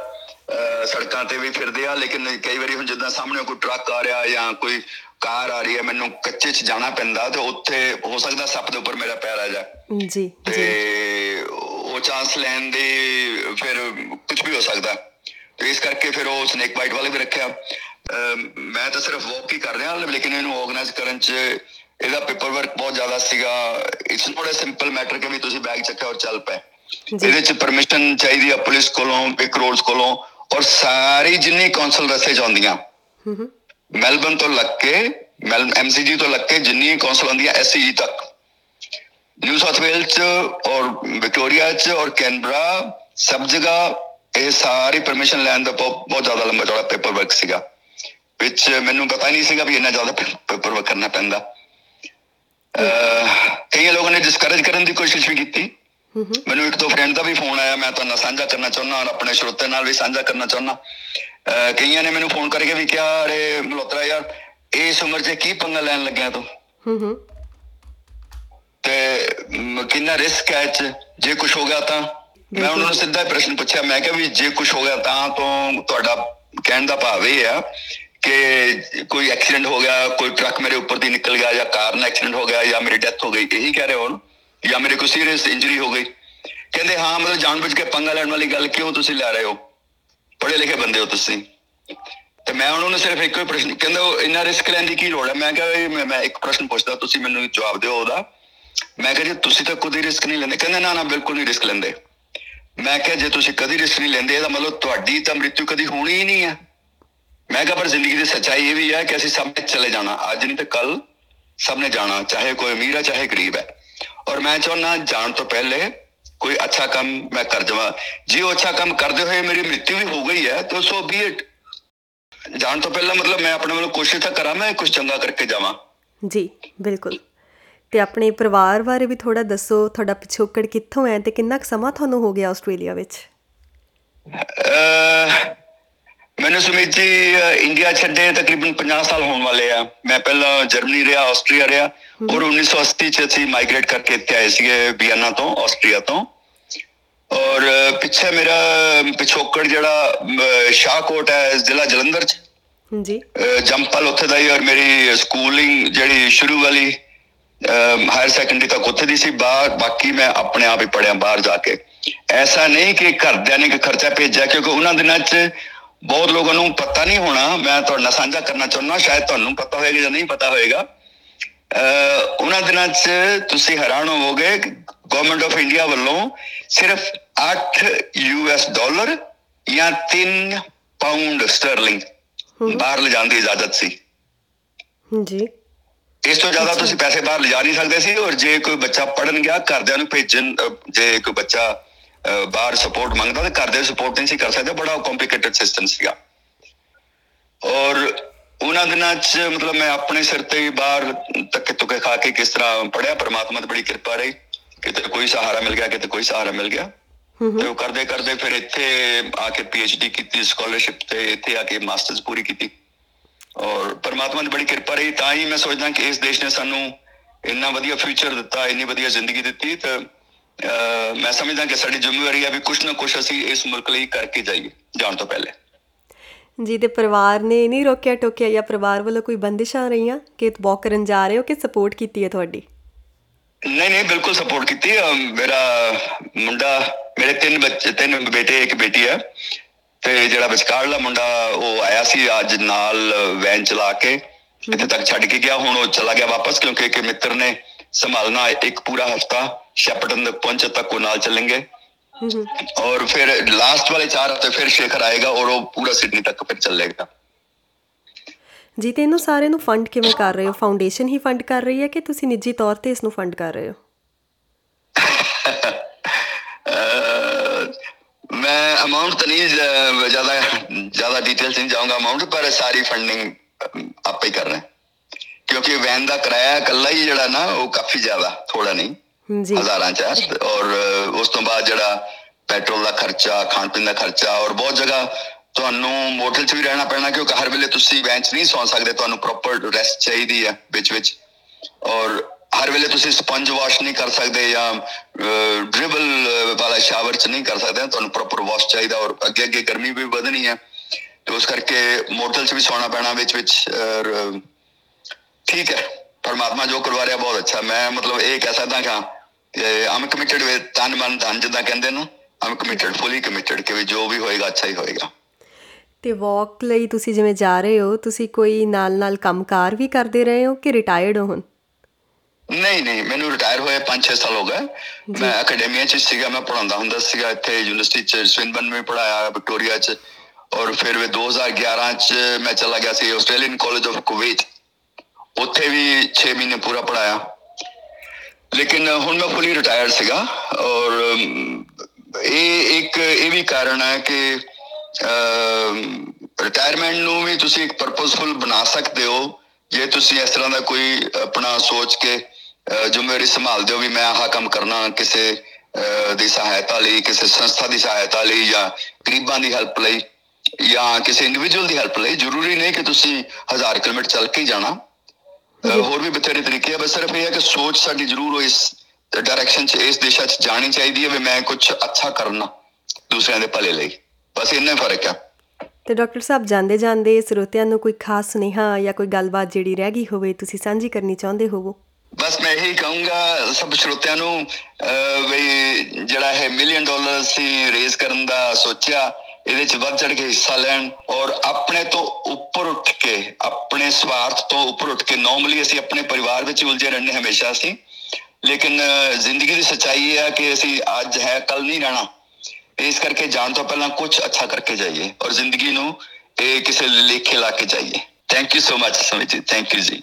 ਸੜਕਾਂ ਤੇ ਵੀ ਫਿਰਦੇ ਆ ਲੇਕਿਨ ਕਈ ਵਾਰੀ ਹੁਣ ਜਿੱਦਾਂ ਸਾਹਮਣੇ ਕੋਈ ਟਰੱਕ ਆ ਰਿਹਾ ਜਾਂ ਕੋਈ ਕਾਰ ਆ ਰਹੀ ਹੈ ਮੈਨੂੰ ਕੱਚੇ 'ਚ ਜਾਣਾ ਪੈਂਦਾ ਤੇ ਉੱਥੇ ਹੋ ਸਕਦਾ ਸੱਪ ਦੇ ਉੱਪਰ ਮੇਰਾ ਪੈਰ ਆ ਜਾ। ਜੀ ਤੇ ਉਹ ਚਾਂਸ ਲੈਣ ਦੇ ਫਿਰ ਕੁਝ ਵੀ ਹੋ ਸਕਦਾ। ਤੇ ਇਸ ਕਰਕੇ ਫਿਰ ਉਹ ਸਨੇਕ ਬਾਈਟ ਵਾਲੇ ਵੀ ਰੱਖਿਆ। ਮੈਂ ਤਾਂ ਸਿਰਫ ਵਾਕ ਹੀ ਕਰ ਰਿਹਾ ਲੇਕਿਨ ਇਹਨੂੰ ਆਰਗੇਨਾਈਜ਼ ਕਰਨ 'ਚ ਇਹਦਾ ਪੇਪਰ ਵਰਕ ਬਹੁਤ ਜ਼ਿਆਦਾ ਸੀਗਾ। It's not a simple matter ਕਿ ਵੀ ਤੁਸੀਂ ਬੈਗ ਚੱਕਿਆ ਔਰ ਚੱਲ ਪਏ। ਇਹਦੇ 'ਚ ਪਰਮਿਸ਼ਨ ਚਾਹੀਦੀ ਆ ਪੁਲਿਸ ਕੋਲੋਂ ਇੱਕ ਰੋਡਸ ਕੋਲੋਂ ਔਰ ਸਾਰੀ ਜਿੰਨੀ ਆਉਂਦੀਆਂ ਹੂੰ ਹੂੰ। ਮੈਲਬਨ ਤੋਂ ਲੱਗ ਕੇ ਮੈਲ ਐਮਸੀਜੀ ਤੋਂ ਲੱਗ ਕੇ ਜਿੰਨੀ ਕੌਂਸਲ ਆਉਂਦੀ ਹੈ ਐਸਸੀਜੀ ਤੱਕ। ਨਿਊ ਸਾਊਥ ਵੇਲਸ ਚ ਔਰ ਵਿਕਟੋਰੀਆ ਚ ਔਰ ਕੈਨਬਰਾ ਸਭ ਜਗ੍ਹਾ ਇਹ ਸਾਰੀ ਪਰਮਿਸ਼ਨ ਲੈਣ ਦਾ ਬਹੁਤ ਜ਼ਿਆਦਾ ਲੰਬਾ ਚੌੜਾ ਪੇਪਰ ਵਰਕ ਸੀਗਾ। ਵਿੱਚ ਮੈਨੂੰ ਪਤਾ ਨਹੀਂ ਸੀਗਾ ਵੀ ਇੰਨਾ ਜ਼ਿਆਦਾ ਪੇਪਰ ਵਰਕ ਕਰਨਾ ਪੈਂਦਾ। ਕਈ ਲੋਕਾਂ ਨੇ ਡਿਸਕਰੇਜ ਕਰਨ ਦੀ ਕੋਸ਼ਿਸ਼ ਵੀ ਕੀਤੀ। ਮੈਨੂੰ ਇੱਕ ਦੋ ਫਰੈਂਡ ਦਾ ਵੀ ਫੋਨ ਆਇਆ ਮੈਂ ਤੁਹਾਨੂੰ ਸਾਂਝਾ ਕਰਨਾ ਚਾਹੁੰਦਾ ਹਾਂ ਆਪਣੇ ਸਰੋਤੇ ਨਾਲ ਵੀ ਸਾਂਝਾ ਕਰਨਾ ਚਾਹੁੰਦਾ ਕਈਆਂ ਨੇ ਮੈਨੂੰ ਫੋਨ ਕਰਕੇ ਵੀ ਕਿਹਾ ਅਰੇ ਮਲੋਤਰਾ ਯਾਰ ਇਸ ਉਮਰ 'ਚ ਕੀ ਪੰਗਾ ਲੈਣ ਲੱਗਿਆ ਤੂੰ? ਹੂੰ ਹੂੰ। ਤੇ ਕਿੰਨਾ ਰਿਸਕ ਹੈ ਜੇ ਕੁਝ ਹੋ ਗਿਆ ਤਾਂ? ਮੈਂ ਉਹਨਾਂ ਨੂੰ ਸਿੱਧਾ ਪ੍ਰਸ਼ਨ ਪੁੱਛਿਆ ਮੈਂ ਕਿਹਾ ਵੀ ਜੇ ਕੁਝ ਹੋ ਗਿਆ ਤਾਂ ਤੋਂ ਤੁਹਾਡਾ ਕਹਿਣ ਦਾ ਭਾਵ ਇਹ ਆ ਕਿ ਕੋਈ ਐਕਸੀਡੈਂਟ ਹੋ ਗਿਆ ਕੋਈ ਟਰੱਕ ਮੇਰੇ ਉੱਪਰ ਦੀ ਨਿਕਲ ਗਿਆ ਜਾਂ ਕਾਰ ਨਾਲ ਐਕਸੀਡੈਂਟ ਹੋ ਗਿਆ ਜਾਂ ਮੇਰੀ ਡੈਥ ਹੋ ਗਈ ਇਹੀ ਕਹਿ ਰਹੇ ਹੋ ਜਾਂ ਮੇਰੇ ਕੋਈ ਸੀਰੀਅਸ ਇੰਜਰੀ ਹੋ ਗਈ। ਕਹਿੰਦੇ ਹਾਂ ਮਤਲਬ ਜਾਣਬੁੱਝ ਕੇ ਪੰਗਾ ਲੈਣ ਵਾਲੀ ਗੱਲ ਕਿਉਂ ਤੁਸੀਂ ਲੈ ਰਹੇ ਹੋ? ਪੜ੍ਹੇ ਲਿਖੇ ਬੰਦੇ ਹੋ ਤੁਸੀਂ। ਤੇ ਮੈਂ ਉਹਨਾਂ ਨੂੰ ਸਿਰਫ ਇੱਕੋ ਹੀ ਪ੍ਰਸ਼ਨ ਕਹਿੰਦਾ ਇੰਨਾ ਰਿਸਕ ਲੈਣ ਦੀ ਕੀ ਲੋੜ ਹੈ? ਮੈਂ ਕਿਹਾ ਮੈਂ ਇੱਕ ਪ੍ਰਸ਼ਨ ਪੁੱਛਦਾ ਤੁਸੀਂ ਮੈਨੂੰ ਜਵਾਬ ਦਿਓ ਉਹਦਾ। ਮੈਂ ਕਿਹਾ ਜੀ ਤੁਸੀਂ ਤਾਂ ਕੋਈ ਰਿਸਕ ਨਹੀਂ ਲੈਂਦੇ। ਕਹਿੰਦੇ ਨਾ ਨਾ ਬਿਲਕੁਲ ਨਹੀਂ ਰਿਸਕ ਲੈਂਦੇ। ਮੈਂ ਕਿਹਾ, ਜੇ ਤੁਸੀਂ ਕਦੀ ਰਿਸਕ ਨਹੀਂ ਲੈਂਦੇ, ਇਹਦਾ ਮਤਲਬ ਤੁਹਾਡੀ ਤਾਂ ਮ੍ਰਿਤੂ ਕਦੀ ਹੋਣੀ ਹੀ ਨਹੀਂ ਹੈ ਮੈਂ ਕਿਹਾ, ਪਰ ਜ਼ਿੰਦਗੀ ਦੀ ਸੱਚਾਈ ਇਹ ਵੀ ਹੈ ਕਿ ਅਸੀਂ ਸਭ ਨੇ ਚਲੇ ਜਾਣਾ, ਅੱਜ ਨਹੀਂ ਤਾਂ ਕੱਲ ਸਭ ਨੇ ਜਾਣਾ, ਚਾਹੇ ਕੋਈ ਅਮੀਰ ਹੈ ਚਾਹੇ ਗਰੀਬ ਹੈ। ਔਰ ਮੈਂ ਚਾਹੁੰਦਾ, ਜਾਣ ਤੋਂ ਪਹਿਲੇ ਕੋਈ ਅੱਛਾ ਕੰਮ ਮੈਂ ਕਰ ਜਾਵਾਂ। ਜੇ ਉਹ ਅੱਛਾ ਕੰਮ ਕਰਦੇ ਹੋਏ ਮੇਰੀ ਮ੍ਰਿਤੂ ਵੀ ਹੋ ਗਈ ਹੈ, ਤਾਂ ਸੋ ਬੀ ਇਟ ਜਾਣ ਤੋਂ ਪਹਿਲਾਂ ਮਤਲਬ ਮੈਂ ਆਪਣੇ ਵੱਲੋਂ ਕੋਸ਼ਿਸ਼ ਤਾਂ ਕਰਾਂ, ਮੈਂ ਕੁਝ ਚੰਗਾ ਕਰਕੇ ਜਾਵਾਂ। ਜੀ, ਬਿਲਕੁਲ। ਤੇ ਆਪਣੇ ਪਰਿਵਾਰ ਬਾਰੇ ਵੀ ਥੋੜਾ ਦੱਸੋ ਤੁਹਾਡਾ ਪਿਛੋਕੜ ਕਿੱਥੋਂ ਹੈ ਤੇ ਕਿੰਨਾ ਸਮਾਂ ਤੁਹਾਨੂੰ ਹੋ ਗਿਆ ਆਸਟ੍ਰੇਲੀਆ ਵਿੱਚ? ਮੈਨੂੰ ਸੁਮਿਤ ਜੀ ਇੰਡੀਆ ਛੱਡੇ ਤਕਰੀਬਨ 50 ਸਾਲ ਹੋਣ ਵਾਲੇ ਆ। ਮੈਂ ਪਹਿਲਾਂ ਜਰਮਨੀ ਰਿਹਾ ਆਸਟਰੀਆ ਰਿਹਾ। ਔਰ 1980 ਚ ਅਸੀਂ ਮਾਈਗ੍ਰੇਟ ਕਰਕੇ ਇੱਥੇ ਆਏ ਸੀਗੇ ਵੀਅਨਾ ਤੋਂ ਆਸਟਰੀਆ ਤੋਂ। ਔਰ ਪਿੱਛੇ ਮੇਰਾ ਪਿਛੋਕੜ ਜਿਹੜਾ ਸ਼ਾਹਕੋਟ ਹੈ ਜ਼ਿਲ੍ਹਾ ਜਲੰਧਰ ਚ। ਜੀ। ਜੰਪਲ ਉੱਥੇ ਦਾ ਹੀ ਔਰ ਮੇਰੀ ਸਕੂਲਿੰਗ ਜਿਹੜੀ ਸ਼ੁਰੂ ਵਾਲੀ ਹਾਇਰ ਸੈਕੰਡਰੀ ਤੱਕ ਉੱਥੇ ਦੀ ਸੀ ਬਾਹਰ ਬਾਕੀ ਮੈਂ ਆਪਣੇ ਆਪ ਹੀ ਪੜਿਆ ਬਾਹਰ ਜਾ ਕੇ। ਐਸਾ ਨਹੀਂ ਕਿ ਘਰਦਿਆਂ ਨੇ ਕਿ ਖਰਚਾ ਭੇਜਿਆ ਕਿਉਂਕਿ ਉਹਨਾਂ ਦਿਨਾਂ 'ਚ ਬਹੁਤ ਲੋਕਾਂ ਨੂੰ ਪਤਾ ਨਹੀਂ ਹੋਣਾ। ਮੈਂ ਤੁਹਾਡੇ ਨਾਲ ਸਾਂਝਾ ਕਰਨਾ ਚਾਹੁੰਦਾ ਸ਼ਾਇਦ ਤੁਹਾਨੂੰ ਪਤਾ ਹੋਵੇਗਾ ਜਾਂ ਨਹੀਂ ਪਤਾ ਹੋਵੇਗਾ ਉਹਨਾਂ ਦਿਨਾਂ 'ਚ ਤੁਸੀਂ ਹੈਰਾਨ ਹੋਵੋਗੇ ਗਵਰਨਮੈਂਟ ਆਫ ਇੰਡੀਆ ਵੱਲੋਂ ਸਿਰਫ 8 ਯੂਐਸ ਡਾਲਰ ਜਾਂ 3 ਪਾਉਂਡ ਸਟਰਲਿੰਗ ਬਾਹਰ ਲਿਜਾਣ ਦੀ ਇਜਾਜ਼ਤ ਸੀ। ਜੀ। ਇਸ ਤੋਂ ਜ਼ਿਆਦਾ ਤੁਸੀਂ ਪੈਸੇ ਬਾਹਰ ਲਿਜਾ ਨਹੀਂ ਸਕਦੇ ਸੀ ਔਰ ਜੇ ਕੋਈ ਬੱਚਾ ਪੜਨ ਗਿਆ ਘਰਦਿਆਂ ਨੂੰ ਭੇਜਣ ਜੇ ਕੋਈ ਬੱਚਾ ਬਾਹਰ ਸਪੋਰਟ ਮੰਗਦਾ ਤਾਂ ਘਰਦੇ ਸਪੋਰਟ ਨਹੀਂ ਸੀ ਕਰ ਸਕਦੇ ਬੜਾ ਕੰਪਲਿਕੇਟਡ ਸਿਸਟਮ ਸੀਗਾ। ਔਰ ਉਹਨਾਂ ਦਿਨਾਂ 'ਚ ਮਤਲਬ ਮੈਂ ਆਪਣੇ ਸਿਰ ਤੇ ਬਾਹਰ ਤੱਕੇ ਤੁਕੇ ਖਾ ਕੇ ਕਿਸ ਤਰ੍ਹਾਂ ਪੜਿਆ ਪਰਮਾਤਮਾ ਦੀ ਬੜੀ ਕਿਰਪਾ ਰਹੀ। ਕਿਤੇ ਕੋਈ ਸਹਾਰਾ ਮਿਲ ਗਿਆ ਕਿਤੇ ਕੋਈ ਸਹਾਰਾ ਮਿਲ ਗਿਆ। ਤੇ ਉਹ ਕਰਦੇ ਕਰਦੇ ਫਿਰ ਇੱਥੇ ਆ ਕੇ ਪੀਐਚਡੀ ਕੀਤੀ ਸਕਾਲਰਸ਼ਿਪ ਤੇ ਇੱਥੇ ਆ ਕੇ ਮਾਸਟਰਸ ਪੂਰੀ ਕੀਤੀ। ਔਰ ਪਰਮਾਤਮਾ ਦੀ ਬੜੀ ਕਿਰਪਾ ਰਹੀ। ਤਾਂ ਹੀ ਮੈਂ ਸੋਚਦਾ ਕਿ ਇਸ ਦੇਸ਼ ਨੇ ਸਾਨੂੰ ਇੰਨਾ ਵਧੀਆ ਫਿਊਚਰ ਦਿੱਤਾ ਇੰਨੀ ਵਧੀਆ ਜ਼ਿੰਦਗੀ ਦਿੱਤੀ। ਤੇ ਮੈਂ ਸਮਝਦਾ ਕਿ ਸਾਡੀ ਜ਼ਿੰਮੇਵਾਰੀ ਹੈ ਵੀ ਕੁਝ ਨਾ ਕੁਝ ਅਸੀਂ ਇਸ ਮੁਲਕ ਲਈ ਕਰਕੇ ਜਾਈਏ ਜਾਣ ਤੋਂ ਪਹਿਲੇ। ਜੀ ਤੇ ਪਰਿਵਾਰ ਨੇ ਨਹੀਂ ਰੋਕਿਆ ਟੋਕਿਆ ਜਾਂ ਪਰਿਵਾਰ ਵੱਲੋਂ ਕੋਈ ਬੰਦਿਸ਼ਾਂ ਰਹੀਆਂ? ਕਿ ਵਾਕ ਕਰਨ ਜਾ ਰਹੇ ਹੋ ਕਿ ਸਪੋਰਟ ਕੀਤੀ ਹੈ ਤੁਹਾਡੀ? ਨਹੀਂ ਨਹੀਂ ਬਿਲਕੁਲ ਸਪੋਰਟ ਕੀਤੀ ਮੇਰਾ ਮੁੰਡਾ ਮੇਰੇ ਤਿੰਨ ਬੱਚੇ ਤਿੰਨ ਬੇਟੇ ਇੱਕ ਬੇਟੀ ਹੈ ਤੇ ਜਿਹੜਾ ਵਿਚਕਾਰਲਾ ਮੁੰਡਾ ਉਹ ਆਇਆ ਸੀ ਅੱਜ ਨਾਲ ਵੈਨ ਚਲਾ ਕੇ ਇੱਥੇ ਤੱਕ ਛੱਡ ਕੇ ਗਿਆ ਹੁਣ ਉਹ ਚਲਾ ਗਿਆ ਵਾਪਸ ਕਿਉਂਕਿ ਇੱਕ ਮਿੱਤਰ ਨੇ ਸੰਭਾਲਣਾ ਇੱਕ ਪੂਰਾ ਹਫਤਾ ਸ਼ੈਪਟਨ ਤੱਕ ਪਹੁੰਚ ਤੱਕ ਉਹ ਨਾਲ ਚੱਲेंगे और फिर लास्ट वाले चार हफ्ते फिर शेखर आएगा और वो पूरा सिडनी तक फिर चलेगा ਜੀ ਤੇ ਇਹਨੂੰ ਸਾਰੇ ਨੂੰ ਫੰਡ ਕਿਵੇਂ ਕਰ ਰਹੇ ਹੋ? ਫਾਊਂਡੇਸ਼ਨ ਹੀ ਫੰਡ ਕਰ ਰਹੀ ਹੈ ਕਿ ਤੁਸੀਂ ਨਿੱਜੀ ਤੌਰ ਤੇ ਇਸ ਨੂੰ ਫੰਡ ਕਰ ਰਹੇ ਹੋ? <laughs> मैं अमाउंट तो नहीं ज़्यादा ज़्यादा डिटेल से नहीं जाऊंगा अमाउंट पर सारी फंडिंग आप ही कर रहे हैं ਕਿਉਂਕਿ ਵੈਨ ਦਾ ਕਿਰਾਇਆ ਇਕੱਲਾ ਹੀ ਜਿਹੜਾ ਨਾ ਉਹ ਕਾਫੀ ਜ਼ਿਆਦਾ ਥੋੜਾ ਨਹੀਂ ਜੀ ਹਜ਼ਾਰਾਂ ਚ ਹੈ ਔਰ ਉਸ ਤੋਂ ਬਾਅਦ ਜਿਹੜਾ ਪੈਟਰੋਲ ਦਾ ਖਰਚਾ ਖਾਣ ਪੀਣ ਦਾ ਖਰਚਾ ਔਰ ਬਹੁਤ ਜਗ੍ਹਾ ਤੁਹਾਨੂੰ ਮੋਟਲ 'ਚ ਵੀ ਰਹਿਣਾ ਪੈਣਾ ਕਿਉਂਕਿ ਹਰ ਵੇਲੇ ਤੁਸੀਂ ਵੈਨ 'ਚ ਨਹੀਂ ਸੌਂ ਸਕਦੇ ਤੁਹਾਨੂੰ ਪ੍ਰੋਪਰ ਰੈਸਟ ਚਾਹੀਦੀ ਹੈ ਵਿੱਚ ਵਿੱਚ ਔਰ ਹਰ ਵੇਲੇ ਤੁਸੀਂ ਸਪੰਜ ਵਾਸ਼ ਨਹੀਂ ਕਰ ਸਕਦੇ ਜਾਂ ਡ੍ਰਿਬਲ ਵਾਲਾ ਸ਼ਾਵਰ 'ਚ ਨਹੀਂ ਕਰ ਸਕਦੇ, ਤੁਹਾਨੂੰ ਪ੍ਰੋਪਰ ਵਾਸ਼ ਚਾਹੀਦਾ ਔਰ ਅੱਗੇ ਅੱਗੇ ਗਰਮੀ ਵੀ ਵਧਣੀ ਹੈ। ਤੇ ਉਸ ਕਰਕੇ ਮੋਟਲ 'ਚ ਵੀ ਸੌਣਾ ਪੈਣਾ ਵਿੱਚ ਵਿੱਚ, ਔਰ, ਠੀਕ ਹੈ, ਪਰਮਾਤਮਾ ਜੋ ਕਰਵਾ ਰਿਹਾ ਬਹੁਤ ਅੱਛਾ। ਮੈਂ ਮਤਲਬ ਇਹ ਕਹਿ ਸਕਦਾ ਕਿ ਆਮ ਕਮਿਟਡ ਵਿਦ ਤਨ ਮਨ, ਧਨ ਜਿੱਦਾਂ ਕਹਿੰਦੇ ਨਾ ਆਮ ਕਮਿਟਡ ਫੁਲੀ ਕਮਿਟਡ ਕਿ ਵੀ ਜੋ ਵੀ ਹੋਏਗਾ, ਅੱਛਾ ਹੀ ਹੋਏਗਾ। ਤੇ ਵਾਕ ਲਈ ਤੁਸੀਂ ਜਿਵੇਂ ਜਾ ਰਹੇ ਹੋ, ਤੁਸੀਂ ਕੋਈ ਨਾਲ-ਨਾਲ ਕੰਮਕਾਰ ਵੀ ਕਰਦੇ ਰਹੇ ਹੋ ਕਿ ਰਿਟਾਇਰਡ ਹੋ ਹੁਣ? ਨਹੀਂ ਨਹੀਂ ਮੈਨੂੰ ਰਿਟਾਇਰ ਹੋਏ 5-6 ਸਾਲ ਹੋ ਗਏ। ਮੈਂ ਅਕੈਡਮੀਆ ਚ ਸੀਗਾ ਮੈਂ ਪੜਾਉਂਦਾ ਹੁੰਦਾ ਸੀਗਾ ਇੱਥੇ ਯੂਨੀਵਰਸਿਟੀ ਚ ਸਵਿਨਬਨ ਵਿੱਚ ਪੜਾਇਆ ਵਿਕਟੋਰੀਆ ਚ। ਔਰ ਫਿਰ ਵੀ 2011 ਚ ਮੈਂ ਚਲਾ ਗਿਆ ਸੀ ਆਸਟ੍ਰੇਲੀਅਨ ਕਾਲਜ ਆਫ ਕੁਵੈਤ ਉੱਥੇ ਵੀ 6 ਮਹੀਨੇ ਪੂਰਾ ਪੜਾਇਆ ਲੇਕਿਨ ਹੁਣ ਮੈਂ ਫੁੱਲੀ ਰਿਟਾਇਰਡ ਸੀਗਾ। ਔਰ ਇਹ ਇੱਕ ਇਹ ਵੀ ਕਾਰਨ ਹੈ ਕਿ ਰਿਟਾਇਰਮੈਂਟ ਨੂੰ ਵੀ ਤੁਸੀਂ ਇੱਕ ਪਰਪਸਫੁਲ ਬਣਾ ਸਕਦੇ ਹੋ। ਜੇ ਤੁਸੀਂ ਇਸ ਤਰ੍ਹਾਂ ਦਾ ਕੋਈ ਆਪਣਾ ਸੋਚ ਕੇ ਜ਼ਿੰਮੇਵਾਰੀ ਸੰਭਾਲਦੇ ਹੋ ਵੀ ਮੈਂ ਆਹ ਕੰਮ ਕਰਨਾ ਕਿਸੇ ਦੀ ਸਹਾਇਤਾ ਲਈ ਕਿਸੇ ਸੰਸਥਾ ਦੀ ਸਹਾਇਤਾ ਲਈ ਜਾਂ ਗਰੀਬਾਂ ਦੀ ਹੈਲਪ ਲਈ ਜਾਂ ਕਿਸੇ ਇੰਡੀਵਿਜੂਅਲ ਦੀ ਹੈਲਪ ਲਈ ਜ਼ਰੂਰੀ ਨਹੀਂ ਕਿ ਤੁਸੀਂ ਹਜ਼ਾਰ ਕਿਲੋਮੀਟਰ ਚੱਲ ਕੇ ਜਾਣਾ। ਹੋਰ ਵੀ ਬਥੇਰੇ ਤਰੀਕੇ ਆ ਬਸ ਸਿਰਫ ਇਹ ਹੈ ਕਿ ਸੋਚ ਸਾਡੀ ਜ਼ਰੂਰ ਇਸ ਡਾਇਰੈਕਸ਼ਨ 'ਚ ਇਸ ਦਿਸ਼ਾ 'ਚ ਜਾਣੀ ਚਾਹੀਦੀ ਹੈ ਵੀ ਮੈਂ ਕੁਝ ਅੱਛਾ ਕਰਨਾ ਦੂਸਰਿਆਂ ਦੇ ਭਲੇ ਲਈ। ਬਸ ਇੰਨਾ ਹੀ ਫ਼ਰਕ ਹੈ ਤੇ ਡਾਕਟਰ ਸਾਹਿਬ ਜਾਂਦੇ ਜਾਂਦੇ ਸਰੋਤਿਆਂ ਨੂੰ ਕੋਈ ਖਾਸ ਸੁਨੇਹਾ ਜਾਂ ਕੋਈ ਗੱਲਬਾਤ ਜਿਹੜੀ ਰਹਿ ਗਈ ਹੋਵੇ ਤੁਸੀਂ ਸਾਂਝੀ ਕਰਨੀ ਚਾਹੁੰਦੇ ਹੋਵੋ? ਬਸ ਮੈਂ ਇਹੀ ਕਹੂੰਗਾ ਸਭ ਸਰੋਤਿਆਂ ਨੂੰ ਵੀ ਜਿਹੜਾ ਹੈ ਮਿਲੀਅਨ ਡਾਲਰ ਸੀ ਰੇਜ਼ ਕਰਨ ਦਾ ਸੋਚਿਆ, ਇਹਦੇ ਚ ਵੱਧ ਚੜ ਕੇ ਹਿੱਸਾ ਲੈਣ ਔਰ ਆਪਣੇ ਤੋਂ ਉੱਪਰ ਉੱਠ ਕੇ, ਆਪਣੇ ਸਵਾਰਥ ਤੋਂ ਉੱਪਰ ਉੱਠ ਕੇ ਨਾਰਮਲੀ ਅਸੀਂ ਆਪਣੇ ਪਰਿਵਾਰ ਵਿੱਚ ਉਲਝੇ ਰਹਿੰਦੇ ਹਮੇਸ਼ਾ ਸੀ ਲੇਕਿਨ ਜ਼ਿੰਦਗੀ ਦੀ ਸੱਚਾਈ ਇਹ ਹੈ ਕਿ ਅਸੀਂ ਅੱਜ ਹੈ ਕੱਲ ਨਹੀਂ ਰਹਿਣਾ। ਇਸ ਕਰਕੇ ਜਾਣ ਤੋਂ ਪਹਿਲਾਂ ਕੁਝ ਅੱਛਾ ਕਰਕੇ ਜਾਈਏ ਔਰ ਜ਼ਿੰਦਗੀ ਨੂੰ ਇਹ ਕਿਸੇ ਲੇਖੇ ਲਾ ਕੇ ਜਾਈਏ। Thank you so much Sumit ji thank you ji.